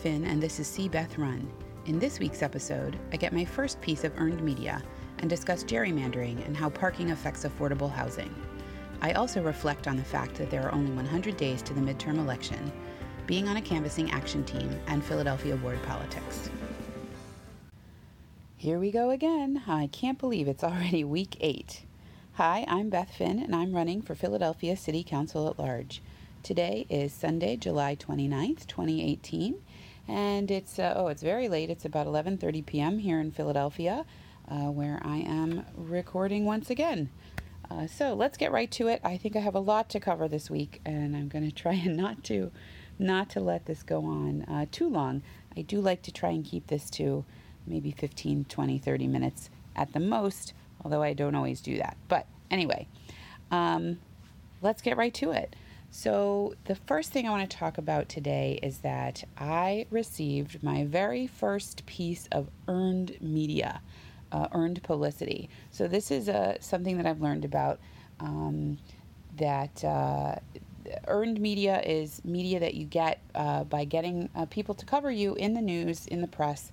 Finn, and this is See Beth Run. In this week's episode, I get my first piece of earned media and discuss gerrymandering and how parking affects affordable housing. I also reflect on the fact that there are only 100 days to the midterm election, being on a canvassing action team, and Philadelphia ward politics. Here we go again. I can't believe it's already week eight. Hi, I'm Beth Finn, and I'm running for Philadelphia City Council at large. Today is Sunday, July 29th, 2018, and it's uh, oh, it's very late. It's about 11:30 p.m. here in Philadelphia, uh, where I am recording once again. Uh, so let's get right to it. I think I have a lot to cover this week, and I'm going to try and not to not to let this go on uh, too long. I do like to try and keep this to maybe 15, 20, 30 minutes at the most, although I don't always do that. But anyway, um, let's get right to it. So, the first thing I want to talk about today is that I received my very first piece of earned media, uh, earned publicity. So, this is uh, something that I've learned about um, that uh, earned media is media that you get uh, by getting uh, people to cover you in the news, in the press,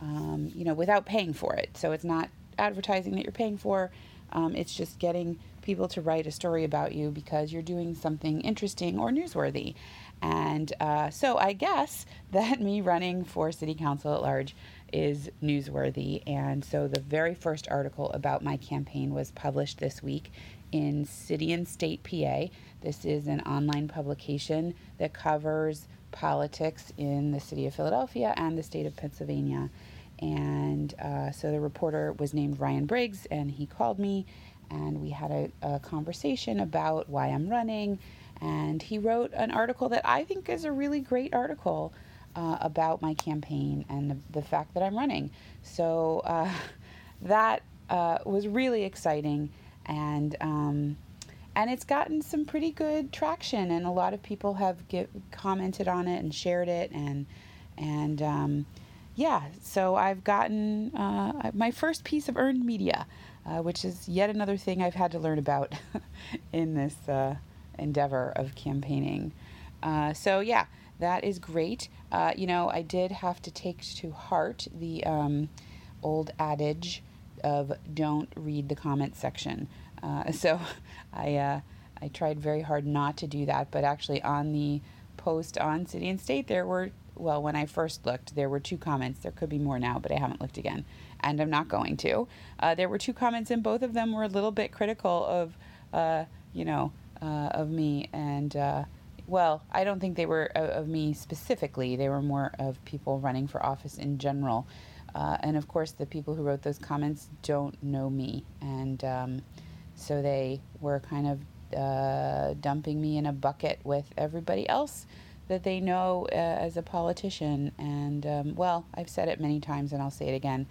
um, you know, without paying for it. So, it's not advertising that you're paying for, um, it's just getting people to write a story about you because you're doing something interesting or newsworthy. And uh, so I guess that me running for city council at large is newsworthy. And so the very first article about my campaign was published this week in City and State PA. This is an online publication that covers politics in the city of Philadelphia and the state of Pennsylvania. And uh, so the reporter was named Ryan Briggs, and he called me and we had a, a conversation about why I'm running. And he wrote an article that I think is a really great article uh, about my campaign and the, the, fact that I'm running. So uh, that uh, was really exciting, and um, and it's gotten some pretty good traction, and a lot of people have get, commented on it and shared it, and and um, yeah, so I've gotten uh, my first piece of earned media uh, which is yet another thing I've had to learn about in this uh, endeavor of campaigning. Uh, so, yeah, that is great. Uh, you know, I did have to take to heart the um, old adage of don't read the comment section. Uh, so, I, uh, I tried very hard not to do that, but actually, on the post on City and State, there were well, when I first looked, there were two comments. There could be more now, but I haven't looked again and I'm not going to. Uh, there were two comments, and both of them were a little bit critical of, uh, you know, uh, of me. And, uh, well, I don't think they were of me specifically. They were more of people running for office in general. Uh, and of course, the people who wrote those comments don't know me. And um, so they were kind of uh, dumping me in a bucket with everybody else that they know uh, as a politician. And um, well, I've said it many times and I'll say it again.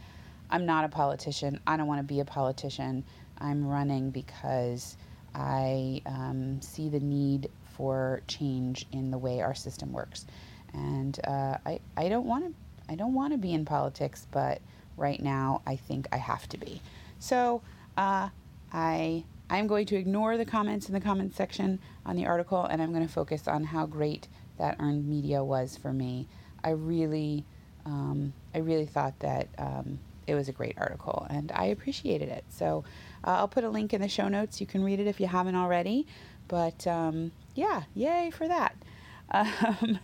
I'm not a politician. I don't want to be a politician. I'm running because I um, see the need for change in the way our system works, and uh, I I don't want to I don't want to be in politics, but right now I think I have to be. So uh, I I'm going to ignore the comments in the comments section on the article, and I'm going to focus on how great that earned media was for me. I really um, I really thought that. Um, it was a great article and I appreciated it. So uh, I'll put a link in the show notes. You can read it if you haven't already. But um, yeah, yay for that. Um,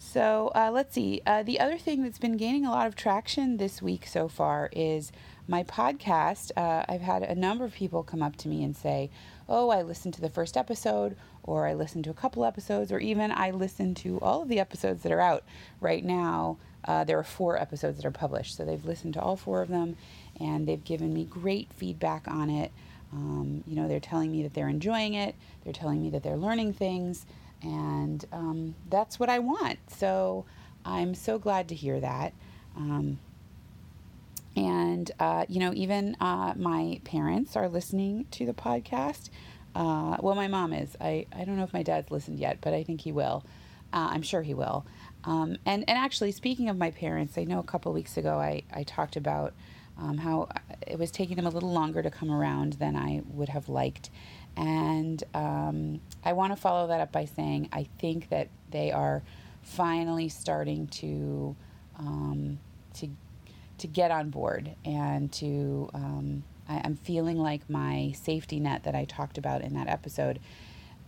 so uh, let's see. Uh, the other thing that's been gaining a lot of traction this week so far is my podcast. Uh, I've had a number of people come up to me and say, Oh, I listened to the first episode, or I listened to a couple episodes, or even I listened to all of the episodes that are out right now uh, there are four episodes that are published, so they've listened to all four of them, and they've given me great feedback on it. Um, you know, they're telling me that they're enjoying it. They're telling me that they're learning things, and um, that's what I want. So I'm so glad to hear that. Um, and uh, you know, even uh, my parents are listening to the podcast. Uh, well, my mom is. I I don't know if my dad's listened yet, but I think he will. Uh, I'm sure he will. Um, and, and actually, speaking of my parents, I know a couple weeks ago I, I talked about um, how it was taking them a little longer to come around than I would have liked. And um, I want to follow that up by saying I think that they are finally starting to um, to to get on board and to um, I, am feeling like my safety net that I talked about in that episode.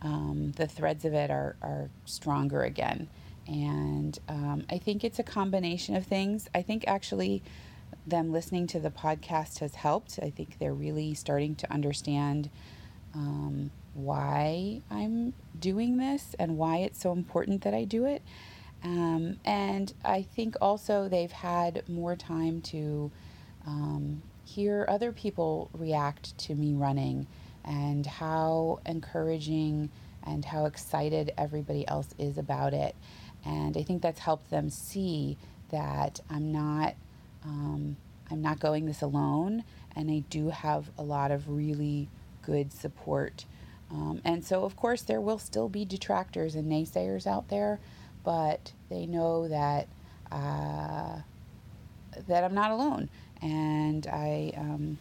Um, the threads of it are, are stronger again. And um, I think it's a combination of things. I think actually them listening to the podcast has helped. I think they're really starting to understand um, why I'm doing this and why it's so important that I do it. Um, and I think also they've had more time to um, hear other people react to me running and how encouraging and how excited everybody else is about it. And I think that's helped them see that I'm not um, I'm not going this alone, and I do have a lot of really good support. Um, and so, of course, there will still be detractors and naysayers out there, but they know that uh, that I'm not alone, and I um,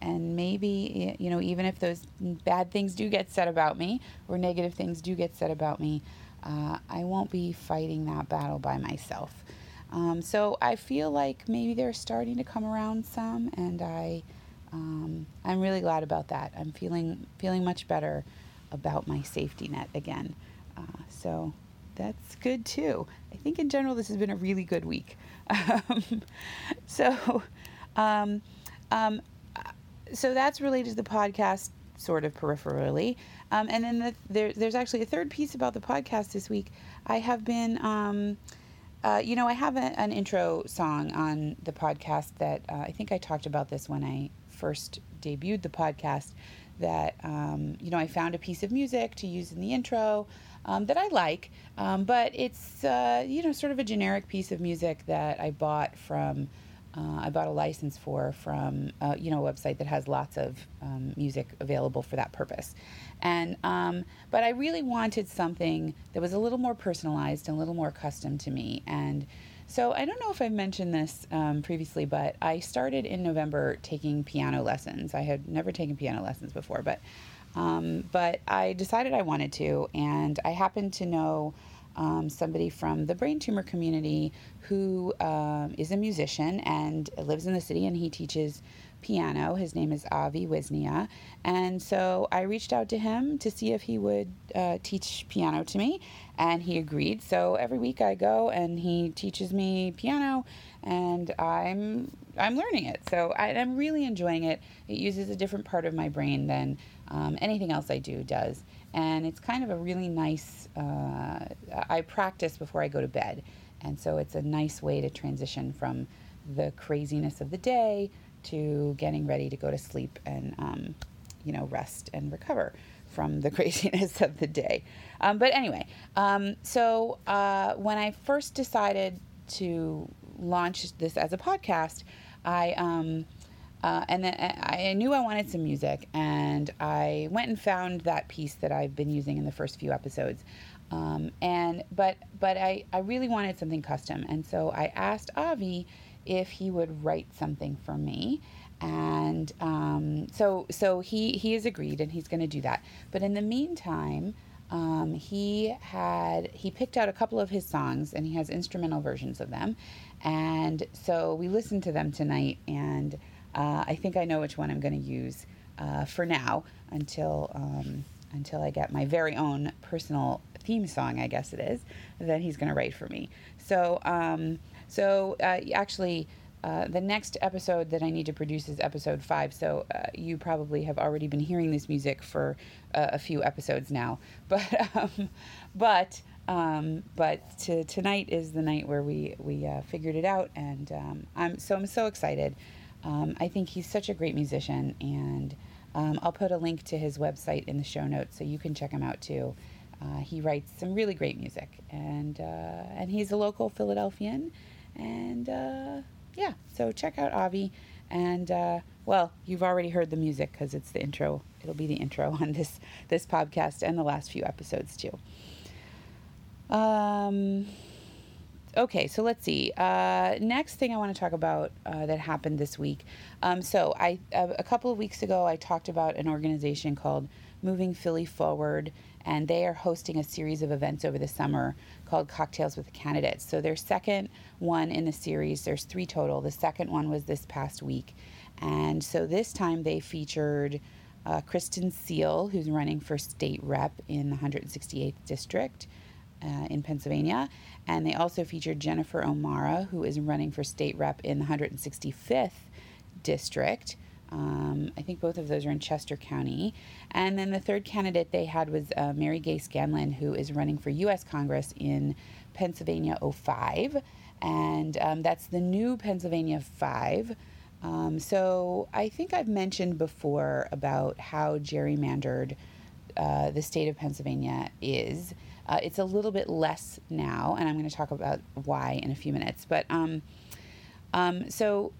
and maybe you know even if those bad things do get said about me or negative things do get said about me, uh, I won't be fighting that battle by myself. Um, so I feel like maybe they're starting to come around some, and I um, I'm really glad about that. I'm feeling feeling much better about my safety net again. Uh, so that's good too. I think in general this has been a really good week. Um, so, um, so that's related to the podcast, sort of peripherally. Um, and then the, there, there's actually a third piece about the podcast this week. I have been, um, uh, you know, I have a, an intro song on the podcast that uh, I think I talked about this when I first debuted the podcast. That um, you know, I found a piece of music to use in the intro um, that I like, um, but it's uh, you know sort of a generic piece of music that I bought from. Uh, I bought a license for from uh, you know a website that has lots of um, music available for that purpose, and um, but I really wanted something that was a little more personalized and a little more custom to me, and so I don't know if I've mentioned this um, previously, but I started in November taking piano lessons. I had never taken piano lessons before, but um, but I decided I wanted to, and I happened to know um, somebody from the brain tumor community who um, is a musician and lives in the city, and he teaches piano. His name is Avi Wisnia. And so I reached out to him to see if he would uh, teach piano to me, and he agreed. So every week I go and he teaches me piano, and I'm I'm learning it. So I, am really enjoying it. It uses a different part of my brain than um, anything else I do does. And it's kind of a really nice, uh, I practice before I go to bed. And so it's a nice way to transition from the craziness of the day to getting ready to go to sleep and, um, you know, rest and recover from the craziness of the day. Um, but anyway, um, so uh, when I first decided to launch this as a podcast, I um, uh, and then I knew I wanted some music, and I went and found that piece that I've been using in the first few episodes. Um, and but but I, I really wanted something custom, and so I asked Avi if he would write something for me, and um, so so he he has agreed, and he's going to do that. But in the meantime. Um, he had he picked out a couple of his songs and he has instrumental versions of them and so we listened to them tonight and uh, I think I know which one I'm going to use uh, for now until um, until I get my very own personal theme song, I guess it is, that he's going to write for me. So um, so uh, actually. Uh, the next episode that I need to produce is episode five, so uh, you probably have already been hearing this music for uh, a few episodes now. But um, but um, but to, tonight is the night where we we uh, figured it out, and um, I'm so I'm so excited. Um, I think he's such a great musician, and um, I'll put a link to his website in the show notes so you can check him out too. Uh, he writes some really great music, and uh, and he's a local Philadelphian, and uh, yeah, so check out Avi, and uh, well, you've already heard the music because it's the intro. It'll be the intro on this this podcast and the last few episodes too. Um, okay, so let's see. Uh, next thing I want to talk about uh, that happened this week. Um, so I a couple of weeks ago I talked about an organization called Moving Philly Forward, and they are hosting a series of events over the summer called Cocktails with Candidates. So their second one in the series, there's three total. The second one was this past week, and so this time they featured uh, Kristin Seale, who's running for state rep in the 168th district. Uh, in Pennsylvania, and they also featured Jennifer O'Mara, who is running for state rep in the 165th district. Um, I think both of those are in Chester County. And then the third candidate they had was uh, Mary Gay Scanlon, who is running for U.S. Congress in Pennsylvania 05. And um, that's the new Pennsylvania 5. Um, so I think I've mentioned before about how gerrymandered uh, the state of Pennsylvania is. Uh, it's a little bit less now, and I'm going to talk about why in a few minutes. But um, um, so,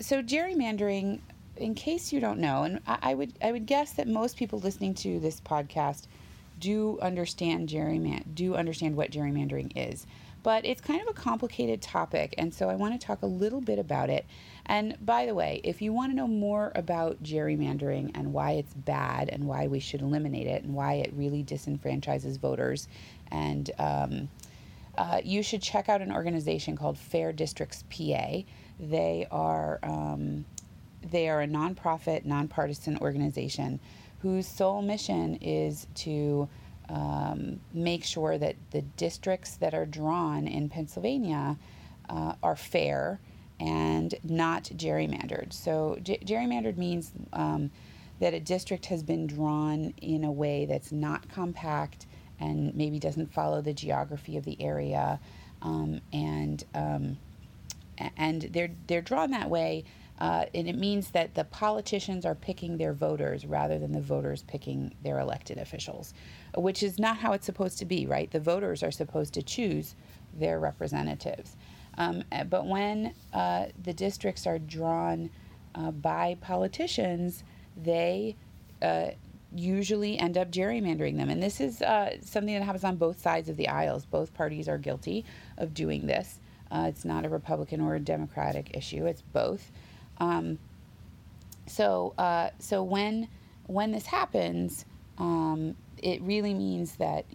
so gerrymandering, in case you don't know, and I, I, would I would guess that most people listening to this podcast do understand gerryman do understand what gerrymandering is but it's kind of a complicated topic, and so I want to talk a little bit about it. And by the way, if you want to know more about gerrymandering and why it's bad and why we should eliminate it and why it really disenfranchises voters, and um, uh, you should check out an organization called Fair Districts PA. They are um, they are a nonprofit, nonpartisan organization whose sole mission is to um, make sure that the districts that are drawn in Pennsylvania uh, are fair and not gerrymandered. So, gerrymandered means um, that a district has been drawn in a way that's not compact and maybe doesn't follow the geography of the area, um, and um, and they're they're drawn that way uh, and it means that the politicians are picking their voters rather than the voters picking their elected officials, which is not how it's supposed to be, right? The voters are supposed to choose their representatives. Um, eh, but when uh, the districts are drawn uh, by politicians, they uh, usually end up gerrymandering them. And this is uh, something that happens on both sides of the aisles. Both parties are guilty of doing this. Uh, it's not a Republican or a Democratic issue, it's both. Um, so uh, so when when this happens, um, it really means that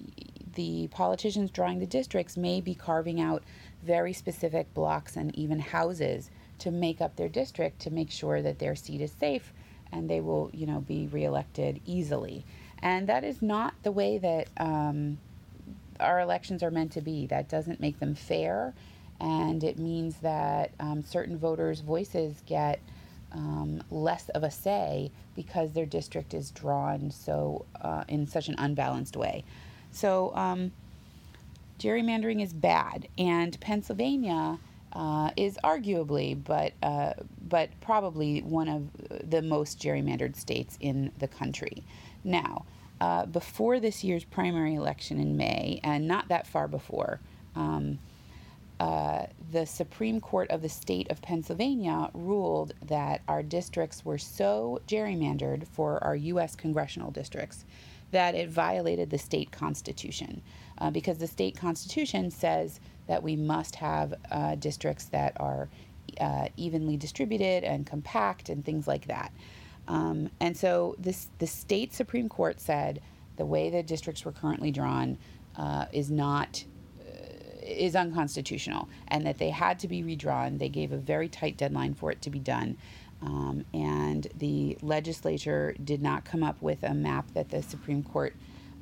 the politicians drawing the districts may be carving out very specific blocks and even houses to make up their district to make sure that their seat is safe and they will you know be reelected easily. And that is not the way that um, our elections are meant to be. That doesn't make them fair and it means that um, certain voters' voices get um, less of a say because their district is drawn so uh, in such an unbalanced way. So um, gerrymandering is bad, and Pennsylvania uh, is arguably, but uh, but probably one of the most gerrymandered states in the country. Now, uh, before this year's primary election in May, and not that far before. Um, uh, the Supreme Court of the state of Pennsylvania ruled that our districts were so gerrymandered for our U.S. congressional districts that it violated the state constitution. Uh, because the state constitution says that we must have uh, districts that are uh, evenly distributed and compact and things like that. Um, and so this, the state Supreme Court said the way the districts were currently drawn uh, is not is unconstitutional and that they had to be redrawn. They gave a very tight deadline for it to be done. Um, and the legislature did not come up with a map that the Supreme Court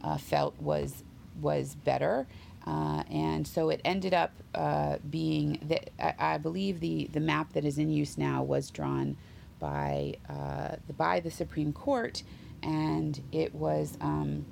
uh, felt was was better. Uh, and so it ended up uh, being that I, I, believe the, the map that is in use now was drawn by uh, the, by the Supreme Court, and it was um,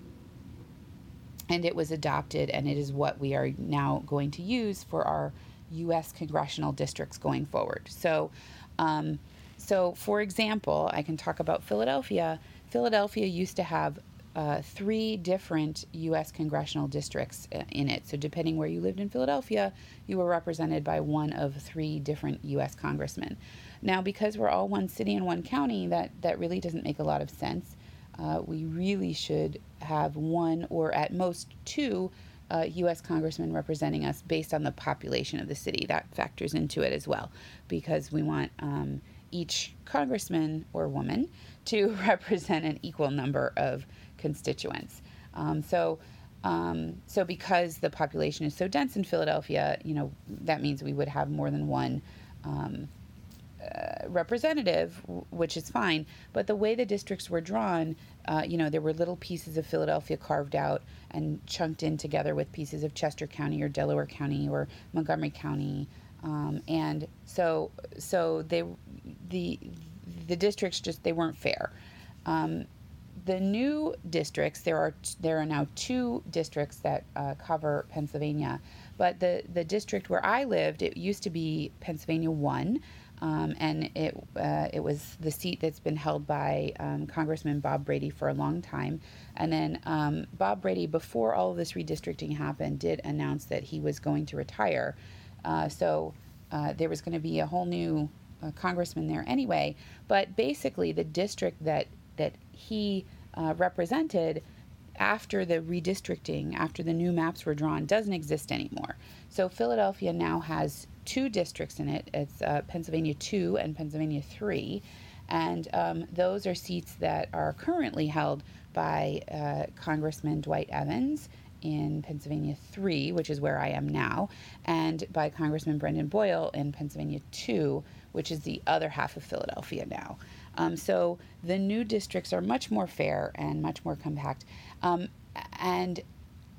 and it was adopted, and it is what we are now going to use for our U.S. congressional districts going forward. So, um, so for example, I can talk about Philadelphia. Philadelphia used to have uh, three different U.S. congressional districts uh, in it. So, depending where you lived in Philadelphia, you were represented by one of three different U.S. congressmen. Now, because we're all one city and one county, that, that really doesn't make a lot of sense uh, we really should have one or at most two uh, U.S. congressmen representing us based on the population of the city. That factors into it as well, because we want um, each congressman or woman to represent an equal number of constituents. Um, so, um, so because the population is so dense in Philadelphia, you know, that means we would have more than one um, uh, representative, which is fine. But the way the districts were drawn, uh, you know, there were little pieces of Philadelphia carved out and chunked in together with pieces of Chester County or Delaware County or Montgomery County, um, and so so they the the districts just they weren't fair. Um, the new districts there are there are now two districts that uh, cover Pennsylvania, but the the district where I lived it used to be Pennsylvania one. Um, and it uh, it was the seat that's been held by um, Congressman Bob Brady for a long time. And then um, Bob Brady, before all of this redistricting happened, did announce that he was going to retire. Uh, so uh, there was going to be a whole new uh, congressman there anyway. But basically, the district that that he uh, represented after the redistricting, after the new maps were drawn, doesn't exist anymore. So Philadelphia now has two districts in it. It's uh, Pennsylvania 2 and Pennsylvania 3. And um, those are seats that are currently held by uh, Congressman Dwight Evans in Pennsylvania 3, which is where I am now, and by Congressman Brendan Boyle in Pennsylvania 2, which is the other half of Philadelphia now. Um, so the new districts are much more fair and much more compact, um, and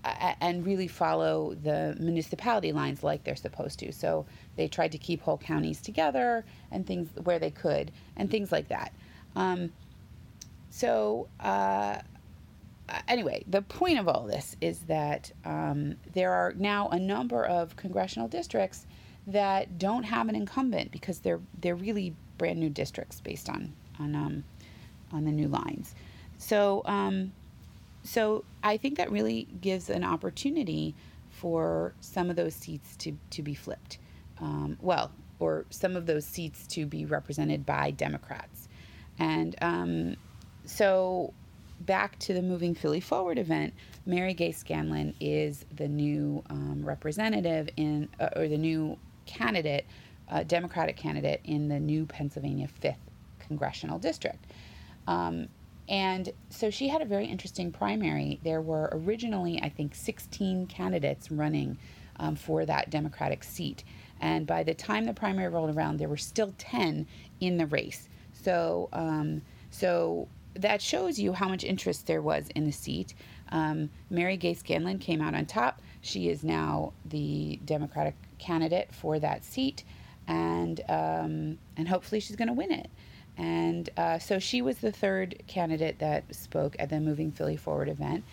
and really follow the municipality lines like they're supposed to. So they tried to keep whole counties together and things where they could and things like that. Um, so uh, anyway, the point of all this is that um, there are now a number of congressional districts that don't have an incumbent because they're they're really brand new districts based on on um, on the new lines. So um, so I think that really gives an opportunity for some of those seats to to be flipped. Um, well, or some of those seats to be represented by Democrats, and um, so back to the Moving Philly Forward event, Mary Gay Scanlon is the new um, representative in, uh, or the new candidate, uh, Democratic candidate in the new Pennsylvania 5th congressional district. Um, and so she had a very interesting primary. There were originally, I think, 16 candidates running um, for that Democratic seat. And by the time the primary rolled around, there were still 10 in the race. So, um, so that shows you how much interest there was in the seat. Um, Mary Gay Scanlon came out on top. She is now the Democratic candidate for that seat, and um, and hopefully she's going to win it. And uh, so she was the third candidate that spoke at the Moving Philly Forward event.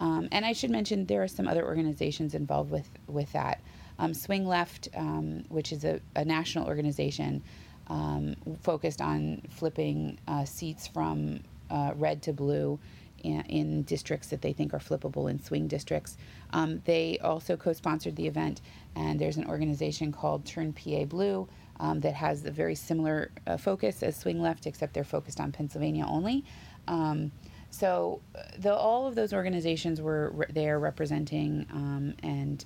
Um, and I should mention there are some other organizations involved with with that. Um, Swing Left, um, which is a, a national organization um, focused on flipping uh, seats from uh, red to blue in, in, districts that they think are flippable in swing districts. Um, they also co sponsored the event, and there's an organization called Turn PA Blue. Um, that has a very similar uh, focus as Swing Left, except they're focused on Pennsylvania only. Um, so uh, the, all of those organizations were re- there representing um, and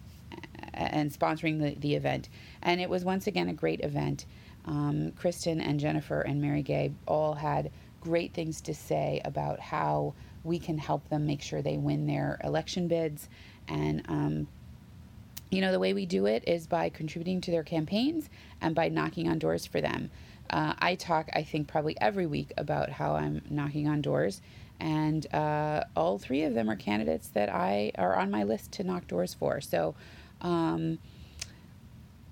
and sponsoring the, the event, and it was once again a great event. Um, Kristin and Jennifer and Mary Gay all had great things to say about how we can help them make sure they win their election bids. And, um, you know, the way we do it is by contributing to their campaigns and by knocking on doors for them. Uh, I talk, I think, probably every week about how I'm knocking on doors, and uh, all three of them are candidates that I are on my list to knock doors for. So, um,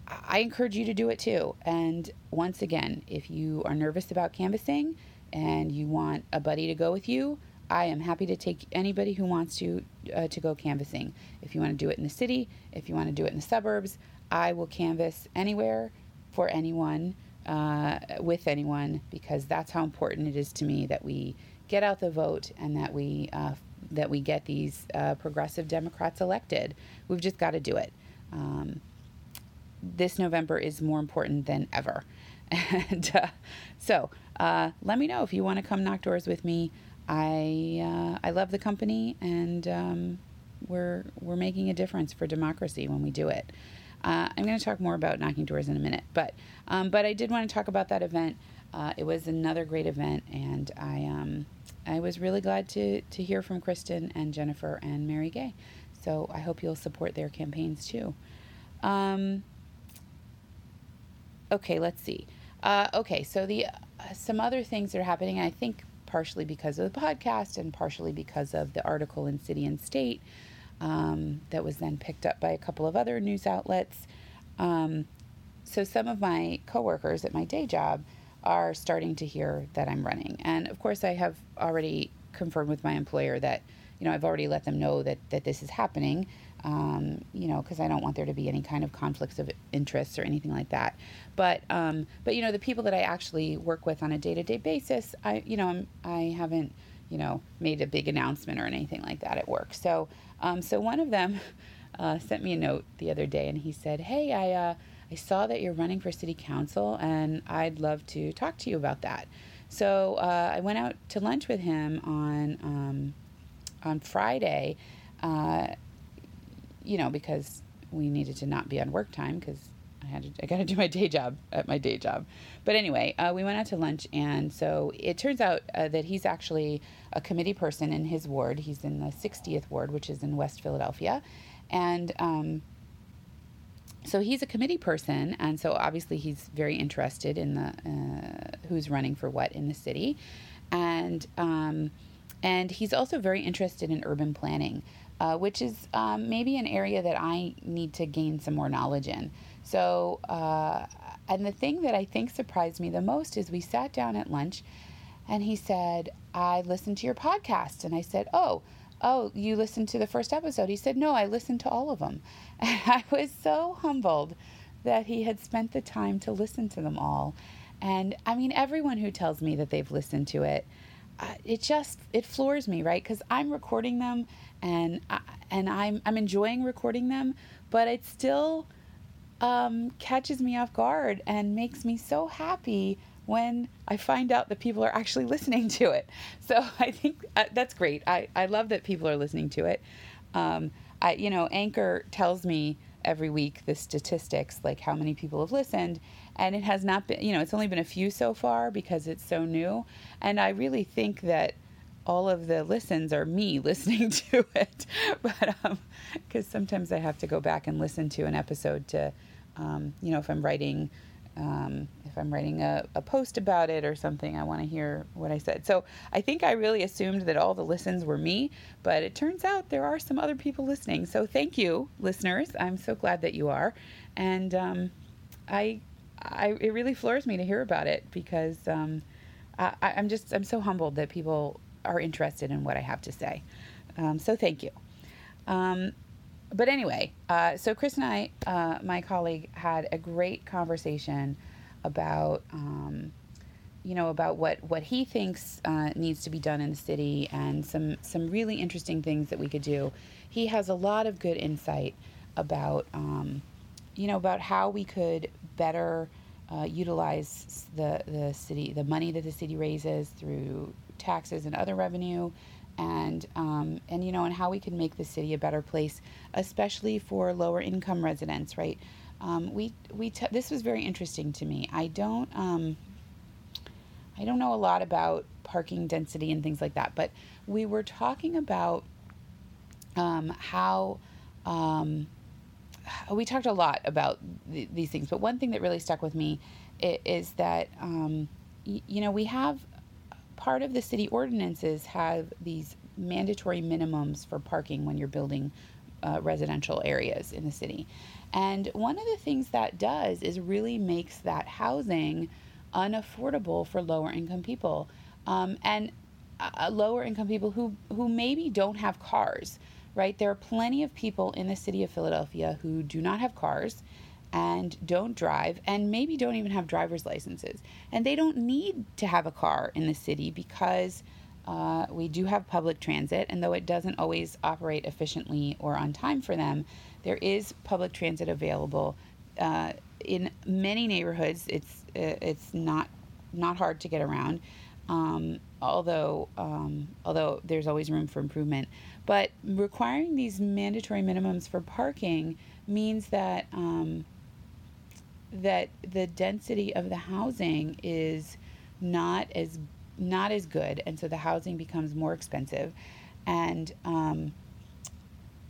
I encourage you to do it too. And once again, if you are nervous about canvassing, and you want a buddy to go with you, I am happy to take anybody who wants to uh, to go canvassing. If you want to do it in the city, if you want to do it in the suburbs, I will canvass anywhere for anyone uh, with anyone because that's how important it is to me that we get out the vote and that we uh, that we get these uh, progressive Democrats elected. We've just got to do it. Um, this November is more important than ever. And uh, so uh, let me know if you want to come knock doors with me. I uh, I love the company, and um, we're we're making a difference for democracy when we do it. Uh, I'm going to talk more about knocking doors in a minute, but um, but I did want to talk about that event. Uh, it was another great event, and I um, I was really glad to to hear from Kristin and Jennifer and Mary Gay. So I hope you'll support their campaigns too. Um, okay, let's see. Uh, okay, so the uh, some other things that are happening. I think partially because of the podcast and partially because of the article in City and State um, that was then picked up by a couple of other news outlets. Um, so some of my coworkers at my day job are starting to hear that I'm running, and of course I have already confirmed with my employer that you know I've already let them know that that this is happening um, you know, because I don't want there to be any kind of conflicts of interest or anything like that. But um, but you know, the people that I actually work with on a day to day basis, I you know I'm, I haven't you know made a big announcement or anything like that at work. So um, so one of them uh, sent me a note the other day, and he said, "Hey, I." Uh, I saw that you're running for city council, and I'd love to talk to you about that. So uh, I went out to lunch with him on um, on Friday, uh, you know, because we needed to not be on work time because I had to, I got to do my day job at my day job. But anyway, uh, we went out to lunch, and so it turns out uh, that he's actually a committee person in his ward. He's in the 60th ward, which is in West Philadelphia, and um, so he's a committee person, and so obviously he's very interested in the uh, who's running for what in the city, and um, and he's also very interested in urban planning uh, which is um, maybe an area that I need to gain some more knowledge in. So, uh, and the thing that I think surprised me the most is we sat down at lunch and he said, I listened to your podcast. And I said, Oh, oh, you listened to the first episode? He said, No, I listened to all of them. And I was so humbled that he had spent the time to listen to them all. And I mean, everyone who tells me that they've listened to it, it just it floors me, right? Because I'm recording them and I, and I'm I'm enjoying recording them, but it still um, catches me off guard and makes me so happy when I find out that people are actually listening to it. So I think uh, that's great. I, I love that people are listening to it. Um, I you know Anchor tells me every week the statistics like how many people have listened and it has not been you know it's only been a few so far because it's so new. And I really think that all of the listens are me listening to it, but because um, sometimes I have to go back and listen to an episode to, um, you know, if I'm writing, um, I'm writing a, a, post about it or something, I want to hear what I said. So I think I really assumed that all the listens were me, but it turns out there are some other people listening. So thank you, listeners. I'm so glad that you are, and um, I, I, it really floors me to hear about it because. Um, I, I'm just I'm so humbled that people are interested in what I have to say. Um, so thank you. Um, but anyway, uh, so Chris and I, uh, my colleague, had a great conversation about, um, you know, about what what he thinks uh, needs to be done in the city and some some really interesting things that we could do. He has a lot of good insight about, um, you know, about how we could better. Uh, utilize the, the city, the money that the city raises through taxes and other revenue and um, and you know and how we can make the city a better place especially for lower income residents right um, we we t- this was very interesting to me. I don't um, I don't know a lot about parking density and things like that but we were talking about um, how um, we talked a lot about th- these things but one thing that really stuck with me is, that um, y- you know we have part of the city ordinances have these mandatory minimums for parking when you're building uh, residential areas in the city. And one of the things that does is really makes that housing unaffordable for lower income people. Um, and uh, lower income people who, who maybe don't have cars, right? There are plenty of people in the city of Philadelphia who do not have cars and don't drive and maybe don't even have driver's licenses. And they don't need to have a car in the city because uh, we do have public transit, and though it doesn't always operate efficiently or on time for them, there is public transit available. Uh, in many neighborhoods, it's uh, it's not not hard to get around, um, although um, although there's always room for improvement. But requiring these mandatory minimums for parking means that um, that the density of the housing is not as not as good, and so the housing becomes more expensive, and um,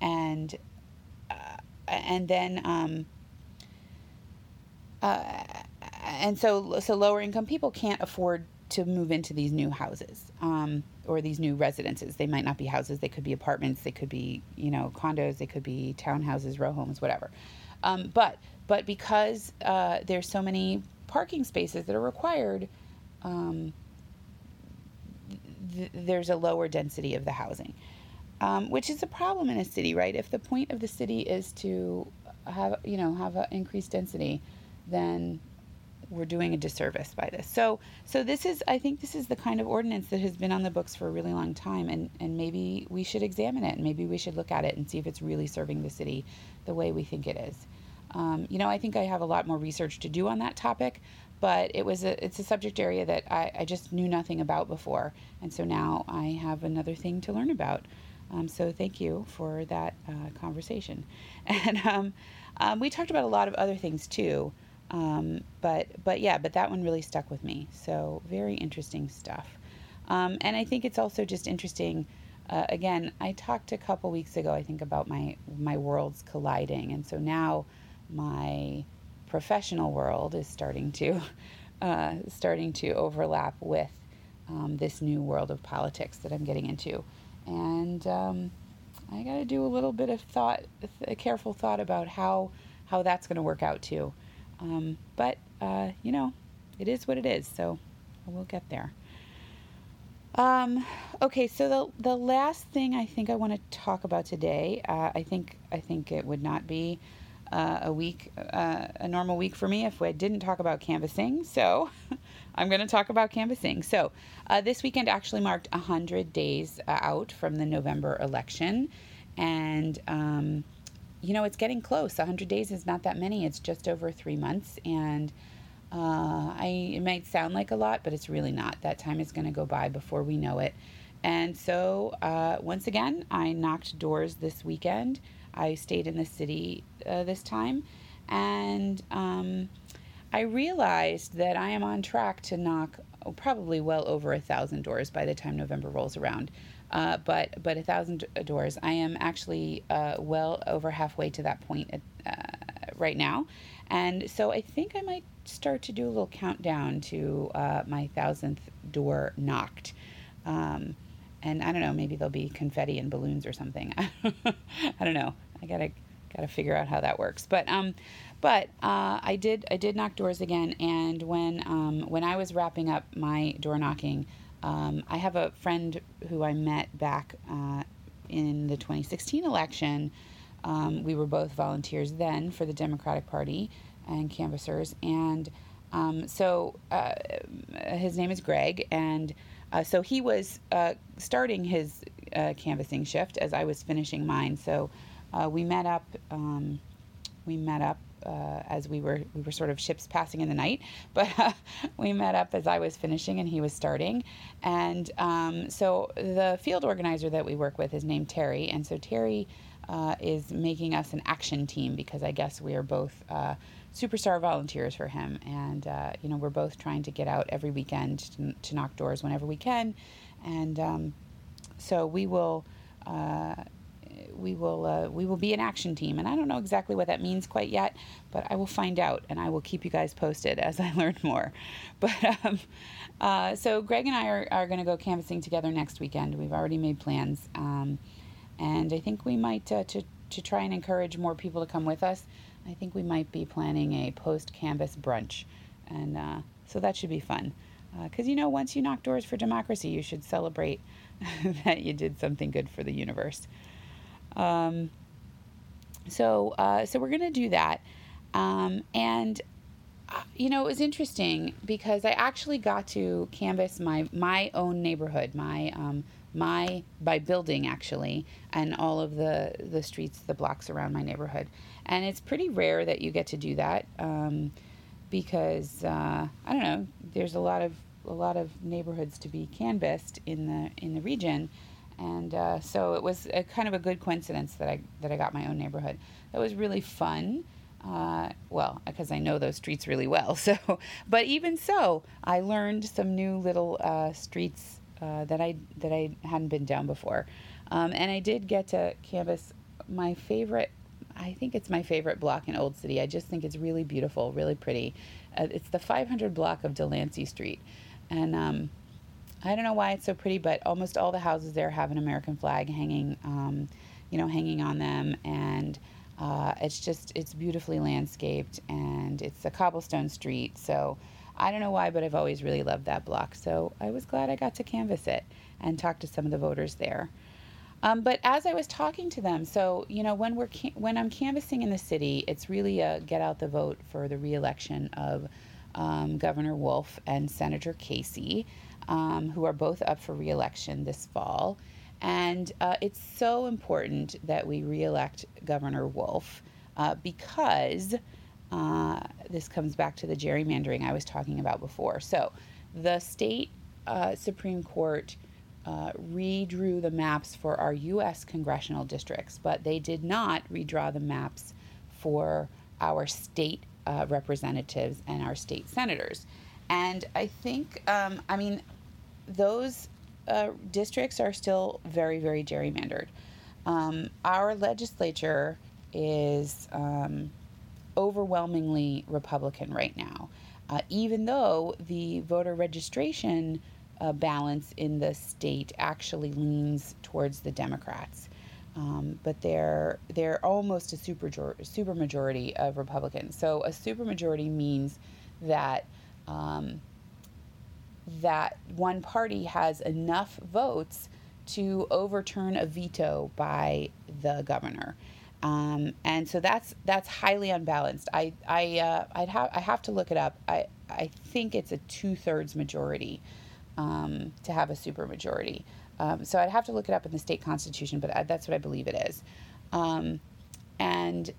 and uh, and then um, uh, and so so lower income people can't afford to move into these new houses um, or these new residences. They might not be houses; they could be apartments, they could be you know condos, they could be townhouses, row homes, whatever. Um, but but because uh, there's so many parking spaces that are required, um, th- there's a lower density of the housing, um, which is a problem in a city, right? If the point of the city is to have you know have an increased density, then we're doing a disservice by this. So so this is I think this is the kind of ordinance that has been on the books for a really long time and and maybe we should examine it and maybe we should look at it and see if it's really serving the city the way we think it is. Um, you know, I think I have a lot more research to do on that topic, but it was a it's a subject area that I, I just knew nothing about before, and so now I have another thing to learn about. Um, so thank you for that uh, conversation, and um, um, we talked about a lot of other things too. Um, but but yeah, but that one really stuck with me. So very interesting stuff. Um, and I think it's also just interesting. Uh, again, I talked a couple weeks ago, I think, about my my worlds colliding, and so now my professional world is starting to uh, starting to overlap with um, this new world of politics that I'm getting into, and um, I got to do a little bit of thought, a careful thought about how how that's going to work out too. Um, but, uh, you know, it is what it is, so we'll get there. Um, okay, so the the last thing I think I want to talk about today, uh, I think I think it would not be uh, a week, uh, a normal week for me if I didn't talk about canvassing. So I'm going to talk about canvassing. So uh, this weekend actually marked 100 days uh, out from the November election. And um, you know, it's getting close. 100 days is not that many, it's just over three months. And uh, I, it might sound like a lot, but it's really not. That time is going to go by before we know it. And so, uh, once again, I knocked doors this weekend. I stayed in the city uh, this time. And um, I realized that I am on track to knock oh, probably well over a thousand doors by the time November rolls around. Uh, but but a thousand doors. I am actually uh, well over halfway to that point uh, right now, and so I think I might start to do a little countdown to uh, my thousandth door knocked. Um, and I don't know, maybe there'll be confetti and balloons or something. I don't know. I gotta gotta figure out how that works. But um, but uh, I did I did knock doors again, and when um, when I was wrapping up my door knocking. Um, I have a friend who I met back uh, in the 2016 election. Um, we were both volunteers then for the Democratic Party and canvassers. And um, so uh, his name is Greg. And uh, so he was uh, starting his uh, canvassing shift as I was finishing mine. So uh, we met up. Um, we met up uh, as we were we were sort of ships passing in the night. But uh, we met up as I was finishing and he was starting, and um, so the field organizer that we work with is named Terry, and so Terry uh, is making us an action team because I guess we are both uh, superstar volunteers for him, and uh, you know we're both trying to get out every weekend to, to knock doors whenever we can, and um, so we will uh, we will uh, we will be an action team, and I don't know exactly what that means quite yet, but I will find out, and I will keep you guys posted as I learn more. But um, uh, so Greg and I are, are going to go canvassing together next weekend. We've already made plans, um, and I think we might uh, to to try and encourage more people to come with us. I think we might be planning a post canvass brunch, and uh, so that should be fun. Because uh, you know, once you knock doors for democracy, you should celebrate that you did something good for the universe. Um, so, uh, so we're to do that. Um, and, uh, you know, it was interesting because I actually got to canvass my, my own neighborhood, my, um, my, by building actually, and all of the, the streets, the blocks around my neighborhood. And it's pretty rare that you get to do that. Um, because, uh, I don't know, there's a lot of, a lot of neighborhoods to be canvassed in the, in the region and uh, so it was a kind of a good coincidence that I that I got my own neighborhood. That was really fun. Uh, well, because I know those streets really well. So, but even so, I learned some new little uh, streets uh, that I that I hadn't been down before, um, and I did get to canvass my favorite. I think it's my favorite block in Old City. I just think it's really beautiful, really pretty. Uh, it's the 500 block of Delancey Street, and um, I don't know why it's so pretty, but almost all the houses there have an American flag hanging, um, you know, hanging on them, and uh, it's just it's beautifully landscaped, and it's a cobblestone street. So I don't know why, but I've always really loved that block. So I was glad I got to canvass it and talk to some of the voters there. Um, but as I was talking to them, so you know, when we're ca- when I'm canvassing in the city, it's really a get out the vote for the reelection of um, Governor Wolf and Senator Casey um, who are both up for reelection this fall. And uh, it's so important that we reelect Governor Wolf uh, because uh, this comes back to the gerrymandering I was talking about before. So, the state uh, Supreme Court uh, redrew the maps for our U.S. congressional districts, but they did not redraw the maps for our state uh, representatives and our state senators. And I think, um, I mean, those uh, districts are still very, very gerrymandered. Um, our legislature is um, overwhelmingly Republican right now, uh, even though the voter registration uh, balance in the state actually leans towards the Democrats. Um, but they're they're almost a super super majority of Republicans. So a super majority means that um, that one party has enough votes to overturn a veto by the governor. Um, and so that's that's highly unbalanced. I I uh, I'd have I have to look it up. I I think it's a two thirds majority um, to have a supermajority. Um, so I'd have to look it up in the state constitution, but I, that's what I believe it is. Um, and uh,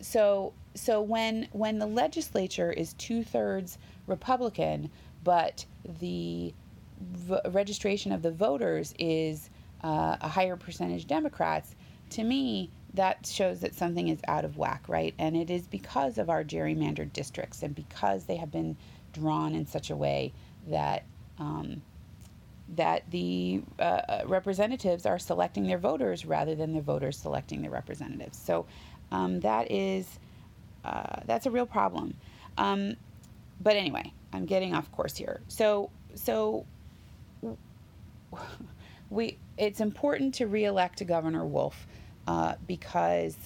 so so when when the legislature is two thirds Republican, but the v- registration of the voters is uh, a higher percentage Democrats, to me, that shows that something is out of whack, right? And it is because of our gerrymandered districts and because they have been drawn in such a way that um, that the uh, uh representatives are selecting their voters rather than the voters selecting their representatives. So um, that is uh, that's a real problem. Um, but anyway, I'm getting off course here. So so we it's important to reelect Governor Wolf uh, because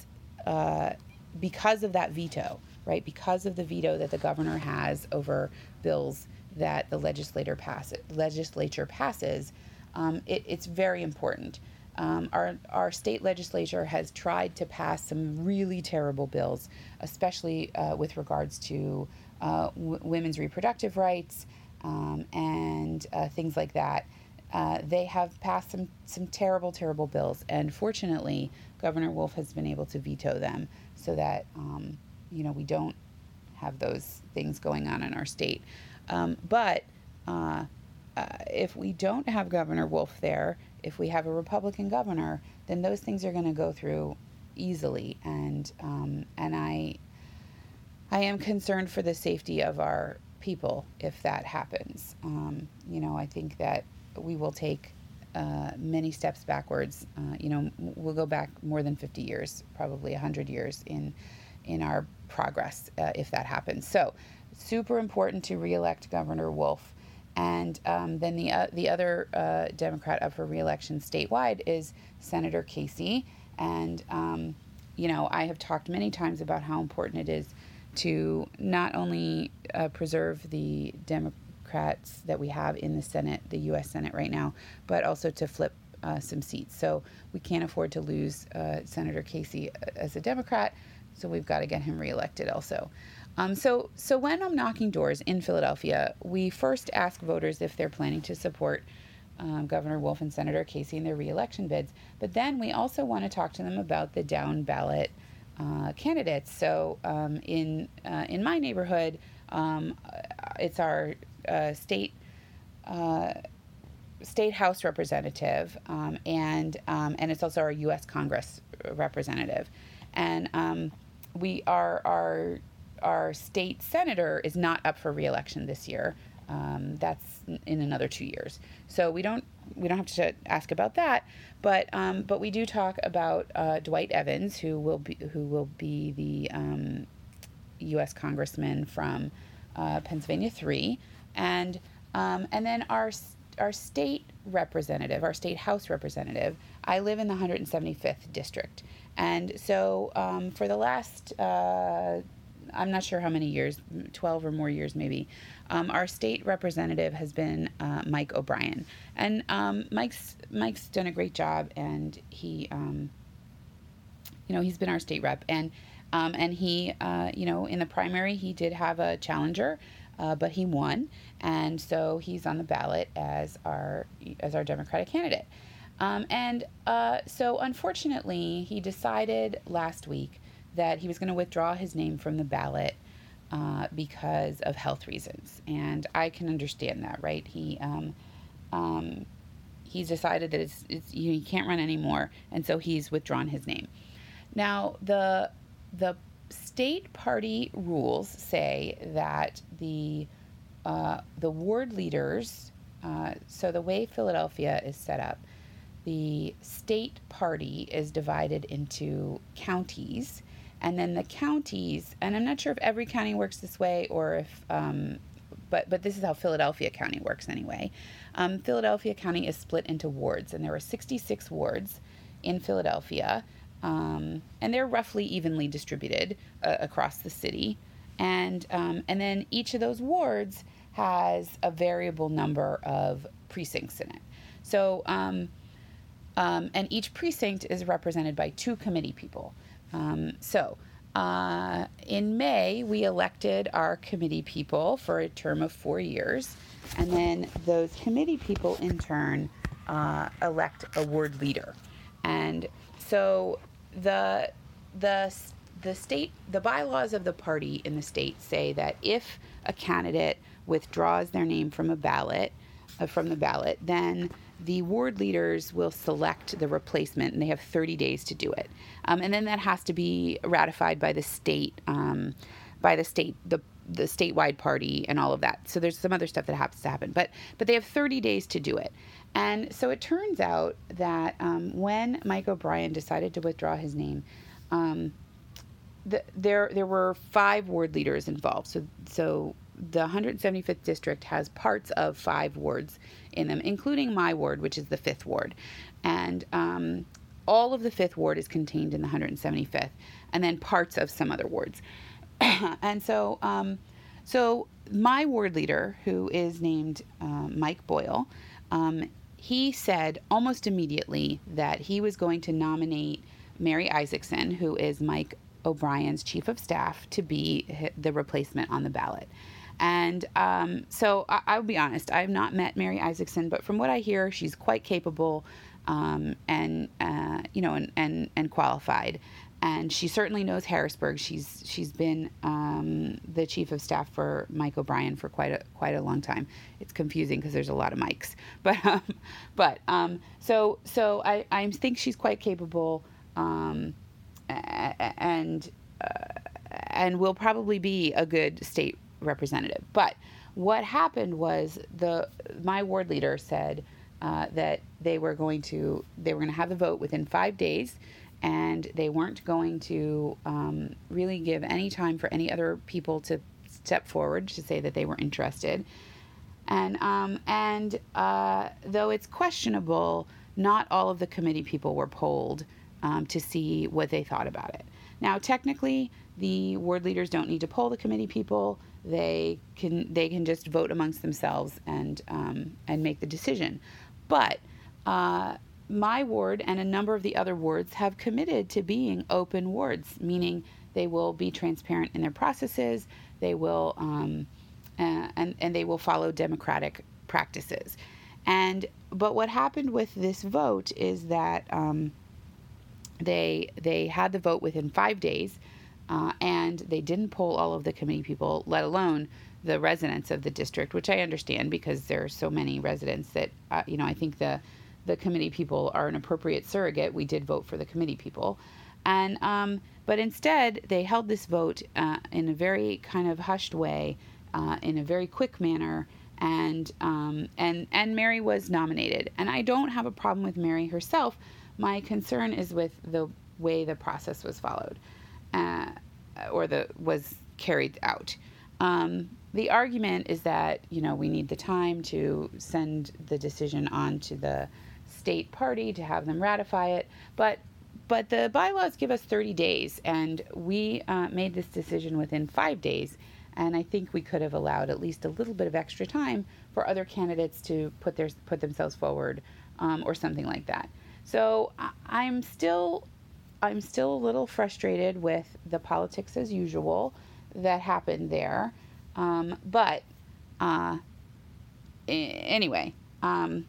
uh, because of that veto, right? Because of the veto that the governor has over bills that the legislator passes, legislature passes, um, it, it's very important. Um, our, our state legislature has tried to pass some really terrible bills, especially uh, with regards to uh, w- women's reproductive rights um, and uh, things like that. Uh, they have passed some, some terrible, terrible bills. And fortunately, Governor Wolf has been able to veto them so that, um, you know, we don't have those things going on in our state. Um, but uh, if we don't have Governor Wolf there, if we have a Republican governor, then those things are going to go through easily. And um, and I I am concerned for the safety of our people if that happens. Um, you know, I think that we will take uh, many steps backwards. Uh, you know, we'll go back more than 50 years, probably 100 years in in our progress uh, if that happens. So, super important to reelect Governor Wolf. And um, then the, uh, the other uh, Democrat up for reelection statewide is Senator Casey. And, um, you know, I have talked many times about how important it is to not only uh, preserve the Democrats that we have in the Senate, the U.S. Senate right now, but also to flip uh, some seats. So we can't afford to lose uh, Senator Casey uh, as a Democrat. So we've got to get him reelected also. Um, so, so when I'm knocking doors in Philadelphia, we first ask voters if they're planning to support um, Governor Wolf and Senator Casey in their reelection bids. But then we also want to talk to them about the down ballot uh, candidates. So um, in uh, in my neighborhood, um, it's our uh, state uh, state House representative, um, and um, and it's also our U.S. Congress representative, and um, we are our our state senator is not up for reelection this year. Um, that's in another two years. So we don't we don't have to ask about that, but um, but we do talk about uh, Dwight Evans, who will be who will be the um, U.S. congressman from uh, Pennsylvania three, and um, and then our our state representative, our state House representative. I live in the 175th district, and so um, for the last uh, I'm not sure how many years, 12 or more years maybe. Um, our state representative has been uh, Mike O'Brien, and um, Mike's Mike's done a great job, and he, um, you know, he's been our state rep, and um, and he, uh, you know, in the primary he did have a challenger, uh, but he won, and so he's on the ballot as our as our Democratic candidate. Um, and uh, so, unfortunately, he decided last week that he was going to withdraw his name from the ballot uh, because of health reasons, and I can understand that, right? He um, um, he's decided that it's, it's he can't run anymore, and so he's withdrawn his name. Now the the state party rules say that the uh, the ward leaders. Uh, so the way Philadelphia is set up, the state party is divided into counties, and then the counties, and I'm not sure if every county works this way or if, um, but but this is how Philadelphia County works anyway. Um, Philadelphia County is split into wards, and there are 66 wards in Philadelphia, um, and they're roughly evenly distributed uh, across the city. And um, and then each of those wards has a variable number of precincts in it. So um, um, and each precinct is represented by two committee people. Um, so, uh, in May, we elected our committee people for a term of four years, and then those committee people in turn uh, elect a ward leader. And so the the the state the bylaws of the party in the state say that if a candidate withdraws their name from a ballot uh, from the ballot, then the ward leaders will select the replacement and they have 30 days to do it. Um, and then that has to be ratified by the state, um, by the state, the the statewide party and all of that. So there's some other stuff that has to happen, but but they have 30 days to do it. And so it turns out that um, when Mike O'Brien decided to withdraw his name, um, the, there there were five ward leaders involved. So so the 175th district has parts of five wards in them, including my ward, which is the fifth ward. And um, all of the fifth ward is contained in the 175th, and then parts of some other wards. and so, um, so my ward leader, who is named uh, Mike Boyle, um, he said almost immediately that he was going to nominate Mary Isaacson, who is Mike O'Brien's chief of staff, to be the replacement on the ballot. And um, so I, will be honest, I have not met Mary Isaacson, but from what I hear, she's quite capable um, and uh, you know and, and and qualified. And she certainly knows Harrisburg. She's she's been um, the chief of staff for Mike O'Brien for quite a quite a long time. It's confusing because there's a lot of Mikes, but um, but um, so so I, I think she's quite capable, um, and uh, and will probably be a good state representative. But what happened was the my ward leader said uh, that they were going to they were going to have the vote within five days, and they weren't going to um, really give any time for any other people to step forward to say that they were interested. And um, and uh, though it's questionable, not all of the committee people were polled um, to see what they thought about it. Now, technically, the ward leaders don't need to poll the committee people they can they can just vote amongst themselves and um, and make the decision. But uh, my ward and a number of the other wards have committed to being open wards, meaning they will be transparent in their processes. They will um, uh, and and they will follow democratic practices. And but what happened with this vote is that um, they they had the vote within five days Uh, and they didn't poll all of the committee people, let alone the residents of the district, which I understand because there are so many residents that, uh, you know, I think the the committee people are an appropriate surrogate. We did vote for the committee people, and um, but instead they held this vote uh, in a very kind of hushed way, uh, in a very quick manner, and um, and and Mary was nominated. And I don't have a problem with Mary herself. My concern is with the way the process was followed, uh, or the was carried out. Um, the argument is that you know we need the time to send the decision on to the state party to have them ratify it. But but the bylaws give us 30 days, and we uh, made this decision within five days. And I think we could have allowed at least a little bit of extra time for other candidates to put their put themselves forward, um, or something like that. So I, am still I'm still a little frustrated with the politics as usual that happened there. Um, but uh, anyway, um,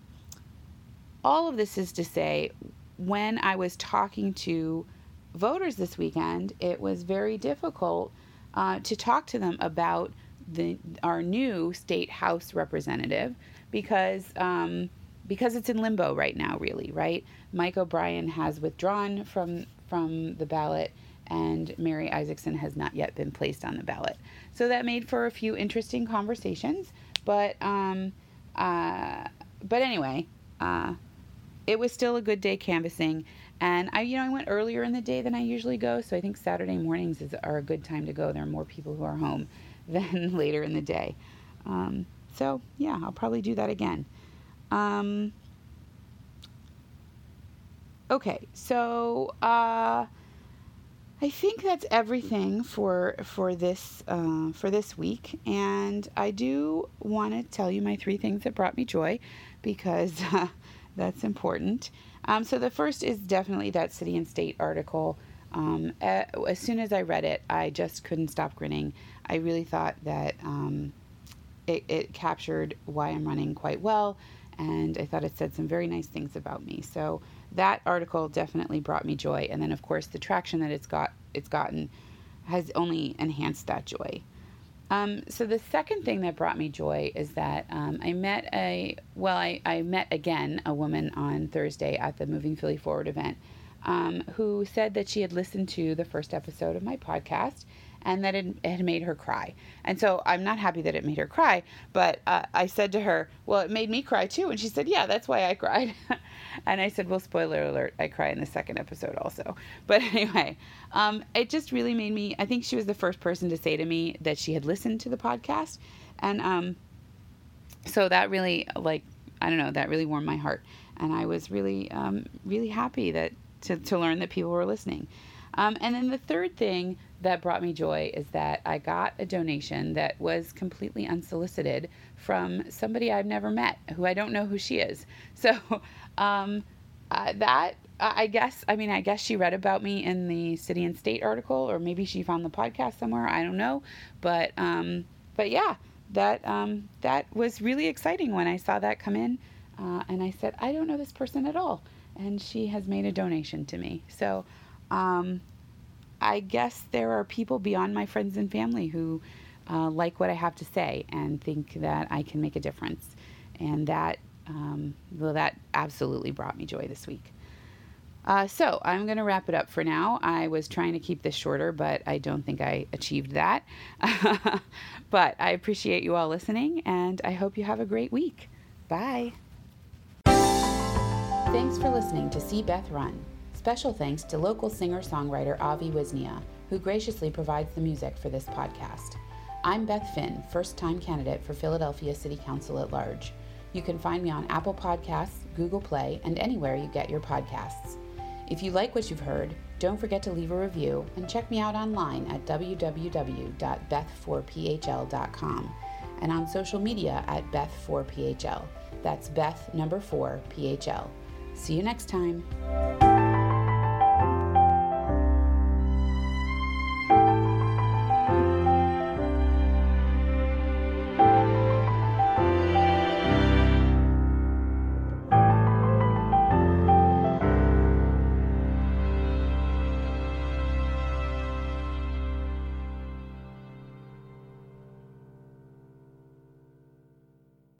all of this is to say, when I was talking to voters this weekend, it was very difficult uh, to talk to them about the our new state house representative because um, because it's in limbo right now. Really, right? Mike O'Brien has withdrawn from from the ballot, and Mary Isaacson has not yet been placed on the ballot. So that made for a few interesting conversations. But um, uh, but anyway, uh, it was still a good day canvassing. And I, you know, I went earlier in the day than I usually go, so I think Saturday mornings is, are a good time to go. There are more people who are home than later in the day. Um, so yeah, I'll probably do that again. Um, okay, so uh, I think that's everything for for this uh, for this week, and I do want to tell you my three things that brought me joy, because uh, that's important. Um, so the first is definitely that City and State article. Um, as soon as I read it, I just couldn't stop grinning. I really thought that um, it, it, captured why I'm running quite well, and I thought it said some very nice things about me. So that article definitely brought me joy, and then of course the traction that it's got it's gotten has only enhanced that joy. Um, so the second thing that brought me joy is that um, I met a well, I, I met again a woman on Thursday at the Moving Philly Forward event um, who said that she had listened to the first episode of my podcast and that it, had made her cry. And so I'm not happy that it made her cry, but uh, I said to her, Well, it made me cry too. And she said, Yeah, that's why I cried. and I said, Well, spoiler alert, I cry in the second episode also. But anyway, um, it just really made me, I think she was the first person to say to me that she had listened to the podcast. And um, so that really, like, I don't know, that really warmed my heart. And I was really, um, really happy that to, to learn that people were listening. Um, and then the third thing that brought me joy is that I got a donation that was completely unsolicited from somebody I've never met who I don't know who she is. So um, uh, that I guess I mean I guess she read about me in the City and State article, or maybe she found the podcast somewhere. I don't know, but um, but yeah, that um, that was really exciting when I saw that come in, uh, and I said I don't know this person at all, and she has made a donation to me. So um, I guess there are people beyond my friends and family who uh, like what I have to say and think that I can make a difference. And that, um, well, that absolutely brought me joy this week. Uh, so I'm going to wrap it up for now. I was trying to keep this shorter, but I don't think I achieved that. but I appreciate you all listening, and I hope you have a great week. Bye. Thanks for listening to See Beth Run. Special thanks to local singer songwriter Avi Wisnia, who graciously provides the music for this podcast. I'm Beth Finn, first time candidate for Philadelphia City Council at large. You can find me on Apple Podcasts, Google Play, and anywhere you get your podcasts. If you like what you've heard, don't forget to leave a review and check me out online at www.beth4phl.com and on social media at Beth4phl. That's Beth number 4 PHL. See you next time.